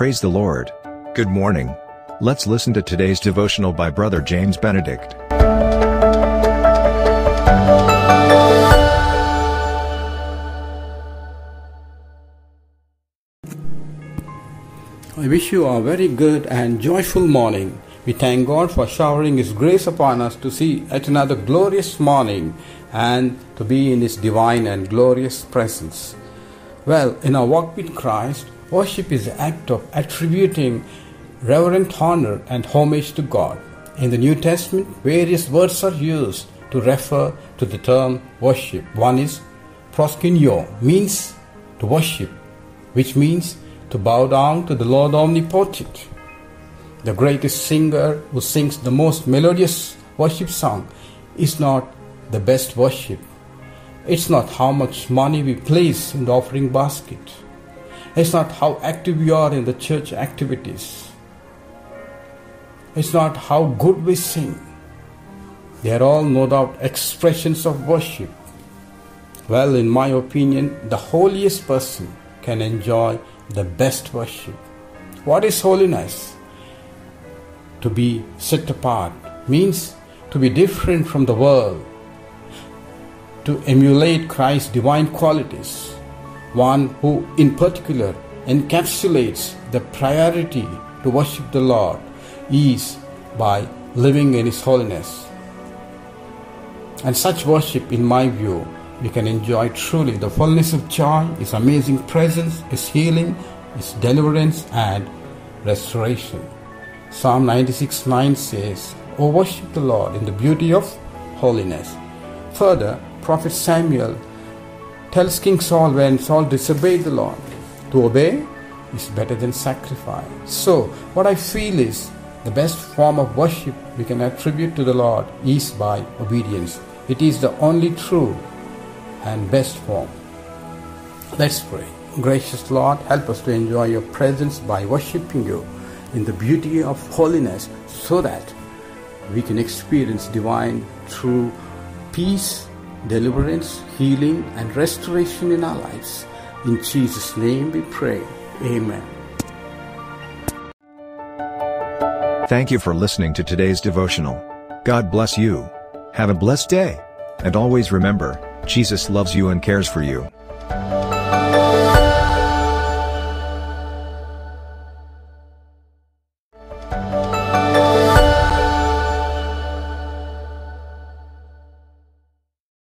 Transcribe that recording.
Praise the Lord. Good morning. Let's listen to today's devotional by Brother James Benedict. I wish you a very good and joyful morning. We thank God for showering His grace upon us to see yet another glorious morning and to be in His divine and glorious presence. Well, in our walk with Christ, worship is the act of attributing reverent honor and homage to God. In the New Testament, various words are used to refer to the term worship. One is proskuneo, means to worship, which means to bow down to the Lord Omnipotent. The greatest singer who sings the most melodious worship song is not the best worship. It's not how much money we place in the offering basket. It's not how active we are in the church activities. It's not how good we sing. They are all no doubt expressions of worship. Well, in my opinion, the holiest person can enjoy the best worship. What is holiness? To be set apart means to be different from the world, to emulate Christ's divine qualities, one who in particular encapsulates the priority to worship the Lord is by living in His holiness. And such worship, in my view, we can enjoy truly the fullness of joy, His amazing presence, His healing, His deliverance, and restoration. Psalm 96 9 says, O worship the Lord in the beauty of holiness. Further, Prophet Samuel tells King Saul when Saul disobeyed the Lord, to obey is better than sacrifice. So, what I feel is the best form of worship we can attribute to the Lord is by obedience. It is the only true and best form. Let's pray. Gracious Lord, help us to enjoy your presence by worshiping you in the beauty of holiness so that we can experience divine, true peace, deliverance, healing, and restoration in our lives. In Jesus' name we pray. Amen. Thank you for listening to today's devotional. God bless you. Have a blessed day. And always remember, Jesus loves you and cares for you.